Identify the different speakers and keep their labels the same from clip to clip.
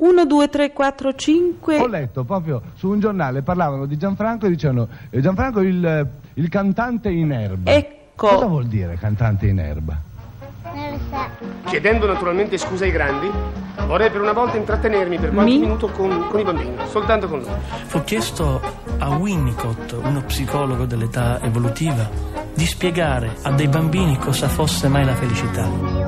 Speaker 1: 1, 2, 3, 4, 5.
Speaker 2: Ho letto proprio su un giornale, parlavano di Gianfranco e dicevano eh, Gianfranco il, il cantante in erba.
Speaker 1: Ecco.
Speaker 2: Cosa vuol dire cantante in erba?
Speaker 3: Non lo so.
Speaker 4: Chiedendo naturalmente scusa ai grandi, vorrei per una volta intrattenermi per qualche
Speaker 1: Mi?
Speaker 4: minuto con, con i bambini, soltanto con loro.
Speaker 5: Fu chiesto a Winnicott, uno psicologo dell'età evolutiva, di spiegare a dei bambini cosa fosse mai la felicità.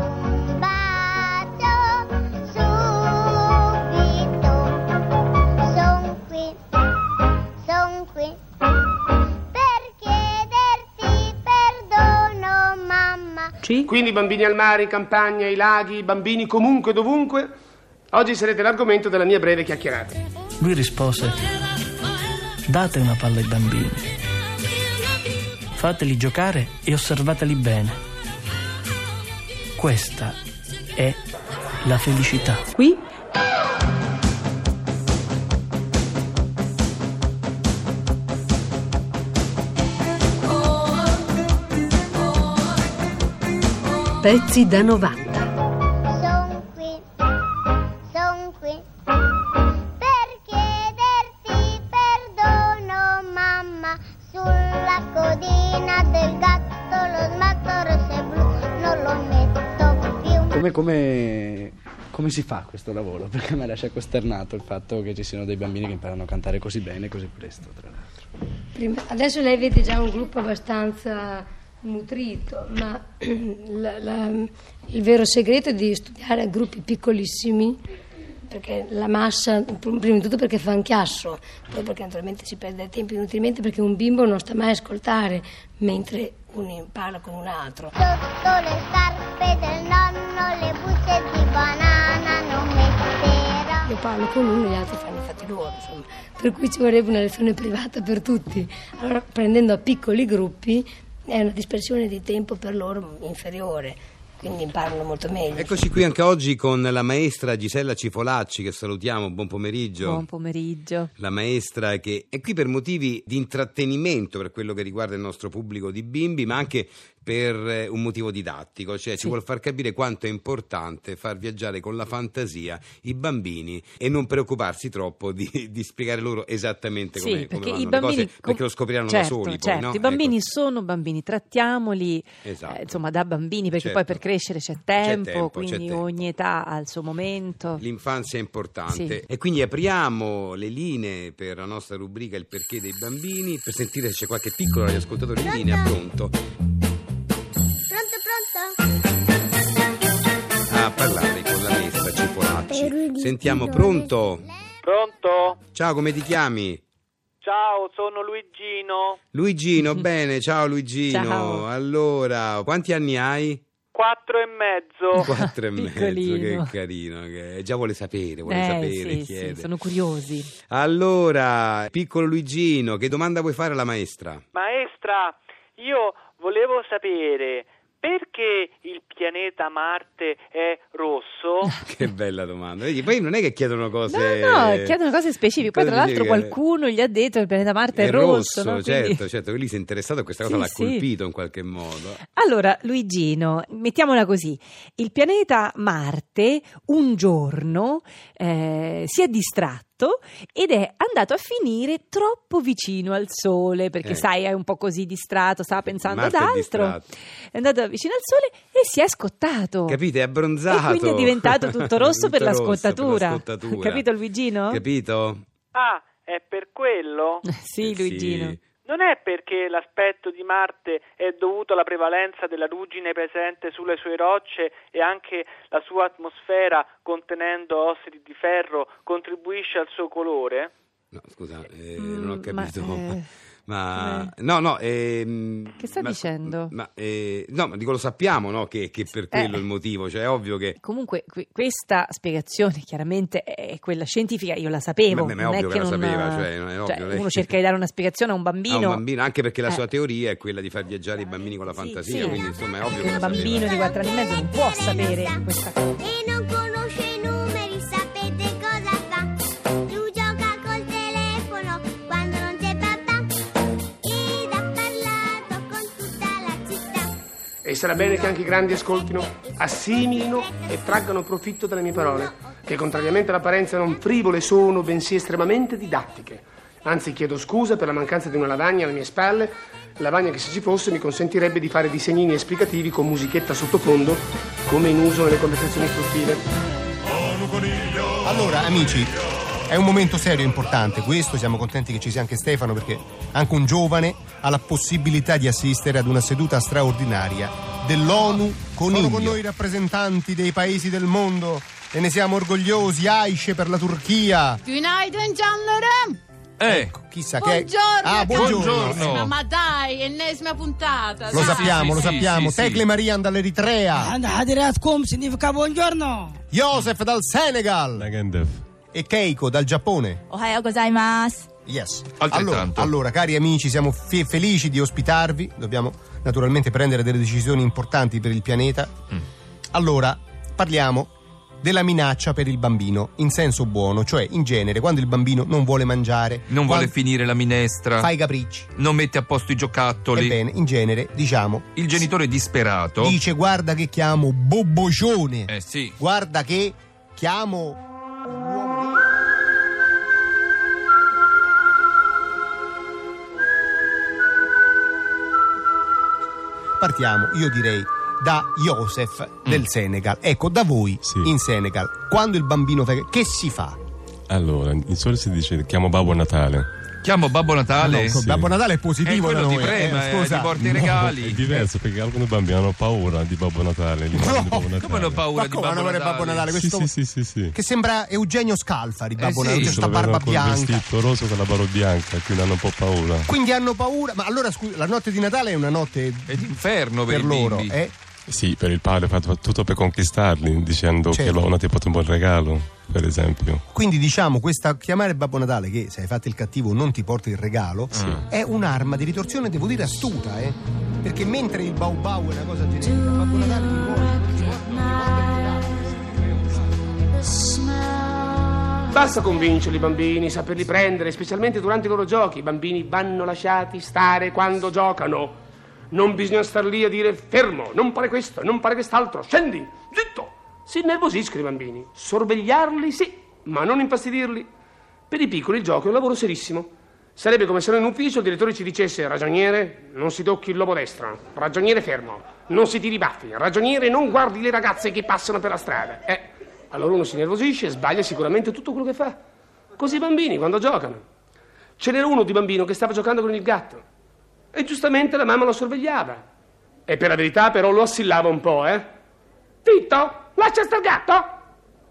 Speaker 3: Mamma.
Speaker 1: C.
Speaker 4: Quindi bambini al mare, in campagna, ai laghi, bambini comunque, dovunque. Oggi sarete l'argomento della mia breve chiacchierata.
Speaker 5: Lui rispose, date una palla ai bambini, fateli giocare e osservateli bene. Questa è la felicità.
Speaker 1: Qui.
Speaker 6: Pezzi da 90.
Speaker 3: Son qui, son qui. Per chiederti perdono, mamma. Sulla codina del gatto lo smatto rosso e blu non lo metto più.
Speaker 7: Come, come- come si fa questo lavoro? Perché mi lascia costernato il fatto che ci siano dei bambini che imparano a cantare così bene e così presto, tra l'altro.
Speaker 8: Prima- adesso lei vede già un gruppo abbastanza nutrito, ma la- la- il vero segreto è di studiare a gruppi piccolissimi, perché la massa, pr- prima di tutto perché fa un chiasso, poi perché naturalmente si perde tempo inutilmente perché un bimbo non sta mai a ascoltare mentre uno parla con un altro.
Speaker 3: Sotto le scarpe del nonno le bucce di banana non metterò.
Speaker 8: Io parlo con uno e gli altri fanno i fatti loro, insomma. Per cui ci vorrebbe una lezione privata per tutti. Allora, prendendo a piccoli gruppi è una dispersione di tempo per loro inferiore, quindi imparano molto meglio.
Speaker 9: Eccoci qui anche oggi con la maestra Gisella Cifolacci che salutiamo, buon pomeriggio.
Speaker 10: Buon pomeriggio.
Speaker 9: La maestra che è qui per motivi di intrattenimento per quello che riguarda il nostro pubblico di bimbi, ma anche per eh, un motivo didattico, cioè ci vuol far capire quanto è importante far viaggiare con la fantasia i bambini e non preoccuparsi troppo di, di spiegare loro esattamente come,
Speaker 10: Sì,
Speaker 9: come
Speaker 10: perché
Speaker 9: vanno
Speaker 10: bambini
Speaker 9: cose, perché lo scopriranno
Speaker 10: certo,
Speaker 9: da soli. poi,
Speaker 10: certo,
Speaker 9: no?
Speaker 10: i bambini
Speaker 9: Ecco.
Speaker 10: sono bambini, trattiamoli
Speaker 9: Esatto.
Speaker 10: eh, insomma da bambini perché
Speaker 9: Certo.
Speaker 10: poi per crescere c'è tempo,
Speaker 9: tempo,
Speaker 10: quindi
Speaker 9: c'è tempo.
Speaker 10: ogni età ha il suo momento.
Speaker 9: L'infanzia è importante
Speaker 10: Sì.
Speaker 9: e quindi apriamo le linee per la nostra rubrica Il perché dei bambini per sentire se c'è qualche piccolo radioascoltatore in linea Pronto, parlare con la maestra Cifolacci. Sentiamo, pronto?
Speaker 11: Pronto?
Speaker 9: Ciao, come ti chiami?
Speaker 11: Ciao, sono Luigino.
Speaker 9: Luigino, bene, ciao Luigino.
Speaker 10: Ciao.
Speaker 9: Allora, quanti anni hai?
Speaker 11: Quattro e mezzo.
Speaker 9: Quattro e mezzo, che carino. Che... Già vuole sapere, vuole
Speaker 10: Eh,
Speaker 9: sapere,
Speaker 10: sì,
Speaker 9: chiede.
Speaker 10: sì, sono curiosi.
Speaker 9: Allora, piccolo Luigino, che domanda vuoi fare alla maestra?
Speaker 11: Maestra, io volevo sapere perché il pianeta Marte è rosso?
Speaker 9: Che bella domanda. Vedi, poi non è che chiedono cose...
Speaker 10: No, no, chiedono cose specifiche. Poi, tra l'altro, qualcuno gli ha detto che il pianeta Marte è, rosso. no?
Speaker 9: certo,
Speaker 10: Quindi-
Speaker 9: certo. Lui si è interessato e questa cosa
Speaker 10: Sì,
Speaker 9: l'ha
Speaker 10: sì.
Speaker 9: colpito in qualche modo.
Speaker 10: Allora, Luigino, mettiamola così: il pianeta Marte un giorno eh, si è distratto ed è andato a finire troppo vicino al Sole, perché
Speaker 9: Eh.
Speaker 10: sai, è un po' così distratto, stava pensando
Speaker 9: Marte è
Speaker 10: ad altro.
Speaker 9: distratto.
Speaker 10: È andato vicino al Sole e si è scottato.
Speaker 9: Capite? È abbronzato.
Speaker 10: E quindi è diventato tutto rosso per
Speaker 9: Tutto
Speaker 10: la
Speaker 9: rosso per la
Speaker 10: scottatura.
Speaker 9: scottatura.
Speaker 10: Capito, Luigino?
Speaker 9: Capito?
Speaker 11: Ah, è per quello?
Speaker 10: Sì,
Speaker 9: Eh,
Speaker 10: Luigino.
Speaker 9: sì.
Speaker 11: Non è perché l'aspetto di Marte è dovuto alla prevalenza della ruggine presente sulle sue rocce e anche la sua atmosfera contenendo ossidi di ferro contribuisce al suo colore?
Speaker 9: No, scusa, eh,
Speaker 10: Mm,
Speaker 9: non ho
Speaker 10: ma,
Speaker 9: capito.
Speaker 10: eh,
Speaker 9: Ma,
Speaker 10: come-
Speaker 9: no, no, ehm,
Speaker 10: Che sta
Speaker 9: ma-
Speaker 10: dicendo?
Speaker 9: Ma, eh, no, ma dico lo sappiamo, no? Che, che per quello
Speaker 10: Eh.
Speaker 9: il motivo, cioè è ovvio che.
Speaker 10: Comunque, que- questa spiegazione chiaramente è quella scientifica, io la sapevo.
Speaker 9: Ma- ma è
Speaker 10: non
Speaker 9: ovvio
Speaker 10: è
Speaker 9: che
Speaker 10: che
Speaker 9: la
Speaker 10: non,
Speaker 9: sapeva, cioè, non è
Speaker 10: cioè,
Speaker 9: ovvio, lei-
Speaker 10: uno cerca di dare una spiegazione a un bambino.
Speaker 9: A un bambino, anche perché la
Speaker 10: Eh.
Speaker 9: sua teoria è quella di far viaggiare i bambini con la fantasia,
Speaker 10: sì.
Speaker 9: quindi insomma è ovvio che
Speaker 10: Un bambino
Speaker 9: sapeva.
Speaker 10: di 4 anni e mezzo non può sapere questa cosa.
Speaker 3: E
Speaker 4: sarà bene che anche i grandi ascoltino, assimilino e traggano profitto dalle mie parole, che contrariamente all'apparenza non frivole sono, bensì estremamente didattiche. Anzi, chiedo scusa per la mancanza di una lavagna alle mie spalle, lavagna che se ci fosse mi consentirebbe di fare disegnini esplicativi con musichetta sottofondo, come in uso nelle conversazioni istruttive.
Speaker 12: Allora, amici, è un momento serio e importante questo, siamo contenti che ci sia anche Stefano perché anche un giovane ha la possibilità di assistere ad una seduta straordinaria dell'ONU Coniglio. Sono con noi i rappresentanti dei paesi del mondo e ne siamo orgogliosi, Aisce per la Turchia.
Speaker 13: Günaydın canlarım. Eh.
Speaker 12: Ecco, chissà
Speaker 13: buongiorno, che.
Speaker 12: Ah, buongiorno.
Speaker 13: buongiorno. Ma dai, ennesima puntata.
Speaker 12: Lo
Speaker 13: sì,
Speaker 12: sappiamo,
Speaker 14: sì,
Speaker 12: lo
Speaker 14: sì, sappiamo.
Speaker 12: Tecle Marian dall'Eritrea.
Speaker 15: Andate significa buongiorno.
Speaker 12: Joseph dal Senegal. Legendef e Keiko dal Giappone.
Speaker 13: Ohayou gozaimasu.
Speaker 12: Yes. Allora, allora, cari amici, siamo fe- felici di ospitarvi. Dobbiamo naturalmente prendere delle decisioni importanti per il pianeta.
Speaker 14: Mm.
Speaker 12: Allora, parliamo della minaccia per il bambino in senso buono, cioè in genere quando il bambino non vuole mangiare,
Speaker 14: non vuole finire la minestra,
Speaker 12: fa i capricci,
Speaker 14: non mette a posto i giocattoli.
Speaker 12: Ebbene, in genere, diciamo,
Speaker 14: il genitore disperato
Speaker 12: dice "Guarda che chiamo bobbocione".
Speaker 14: Eh sì.
Speaker 12: Guarda che chiamo Partiamo, io direi, da Joseph del Senegal. Ecco, da voi in Senegal, quando il bambino che si fa?
Speaker 16: Allora, di solito si dice chiamo Babbo Natale.
Speaker 14: Chiamo Babbo Natale?
Speaker 12: No, Babbo Natale è positivo
Speaker 14: Eh,
Speaker 12: da noi.
Speaker 14: ti prema,
Speaker 12: eh,
Speaker 14: eh,
Speaker 12: scusa.
Speaker 14: ti porta i
Speaker 12: No,
Speaker 14: regali.
Speaker 16: È diverso perché alcuni bambini hanno paura di Babbo Natale. di Babbo Natale.
Speaker 14: Come hanno paura
Speaker 12: Ma
Speaker 14: di
Speaker 12: come
Speaker 14: Babbo
Speaker 12: hanno
Speaker 14: Natale?
Speaker 12: Babbo Natale?
Speaker 16: Sì,
Speaker 12: Questo
Speaker 16: sì, sì, sì, sì.
Speaker 12: che sembra Eugenio Scalfari, Babbo
Speaker 14: sì.
Speaker 12: Natale,
Speaker 16: Ce
Speaker 12: questa barba bianca.
Speaker 16: vestito rosso con la barba bianca, quindi hanno un po' paura.
Speaker 12: Quindi hanno paura. Ma allora scusa, la notte di Natale è una notte
Speaker 14: È d'inferno per,
Speaker 12: per loro,
Speaker 14: bimbi.
Speaker 12: eh?
Speaker 16: Sì, per il padre fa tutto per conquistarli, dicendo
Speaker 12: Certo.
Speaker 16: che l'onna ti porta un buon regalo, per esempio.
Speaker 12: Quindi diciamo, questa chiamare Babbo Natale, che se hai fatto il cattivo non ti porta il regalo, è un'arma di ritorsione, devo dire, astuta, eh? Perché mentre il bau bau è una cosa generica, Babbo Natale ti vuole, ti vuole.
Speaker 4: Basta convincerli i bambini, saperli prendere, specialmente durante i loro giochi. I bambini vanno lasciati stare quando giocano. Non bisogna star lì a dire fermo, non fare questo, non fare quest'altro, scendi, zitto. Si innervosiscono i bambini. Sorvegliarli sì, ma non infastidirli. Per i piccoli il gioco è un lavoro serissimo. Sarebbe come se noi in ufficio il direttore ci dicesse ragioniere, non si tocchi il lobo destro, ragioniere fermo, non si tiri i baffi, ragioniere non guardi le ragazze che passano per la strada. Eh, allora uno si nervosisce e sbaglia sicuramente tutto quello che fa. Così i bambini quando giocano. Ce n'era uno di bambino che stava giocando con il gatto e giustamente la mamma lo sorvegliava. E per la verità però lo assillava un po', eh. Titto, lascia sta gatto!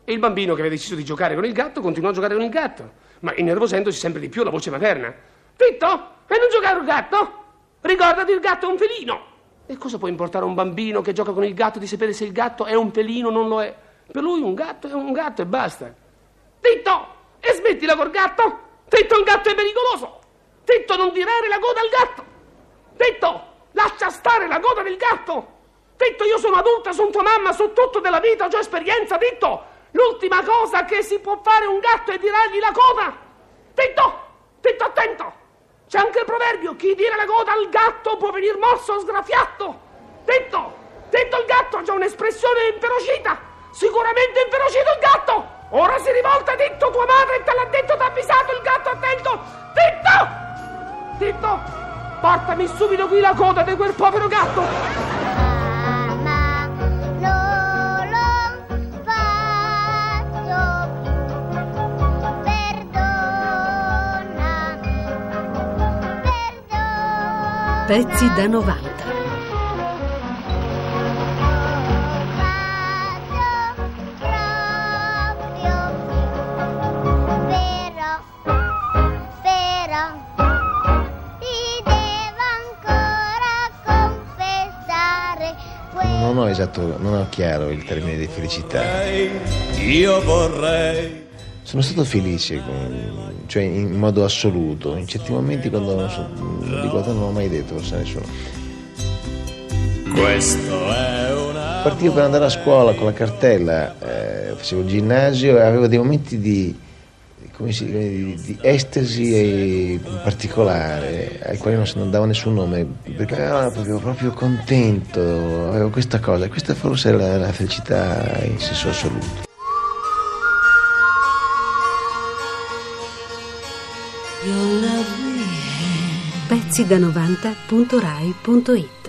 Speaker 4: E il bambino che aveva deciso di giocare con il gatto continuò a giocare con il gatto, ma innervosendosi sempre di più la voce materna. Titto, e non giocare il gatto? Ricordati, il gatto è un felino! E cosa può importare a un bambino che gioca con il gatto di sapere se il gatto è un felino o non lo è? Per lui un gatto è un gatto e basta. Titto, e smettila col gatto! Titto, il gatto è pericoloso! Titto, non tirare la coda al gatto! Titto, lascia stare la coda del gatto! Titto, io sono adulta, sono tua mamma, so tutto della vita, ho esperienza, Titto! L'ultima cosa che si può fare a un gatto è tirargli la coda! Titto! Titto, attento! C'è anche il proverbio, chi tira la coda al gatto può venir morso o sgrafiato! Titto! Titto, il gatto ha già un'espressione inferocita! Sicuramente inferocito il gatto! Ora si rivolta, Titto, tua madre te l'ha detto, t'ha avvisato il gatto, attento! Titto! Titto, portami subito qui la coda di quel povero gatto!
Speaker 6: Pezzi da 90.
Speaker 3: Però, però, ti devo ancora confessare
Speaker 17: Non ho esatto, non ho chiaro il termine di felicità.
Speaker 18: Io vorrei.
Speaker 17: Sono stato felice, con- cioè in modo assoluto. In certi momenti quando non so, di cosa non l'ho mai detto forse a nessuno.
Speaker 18: Questo è una.
Speaker 17: Partivo per andare a scuola con la cartella, eh, facevo il ginnasio e avevo dei momenti di, come si- di, di estasi particolare ai quali non, non davo nessun nome perché ero proprio, proprio contento, avevo questa cosa, questa forse la, la felicità in senso assoluto.
Speaker 6: Pezzi da 90.rai.it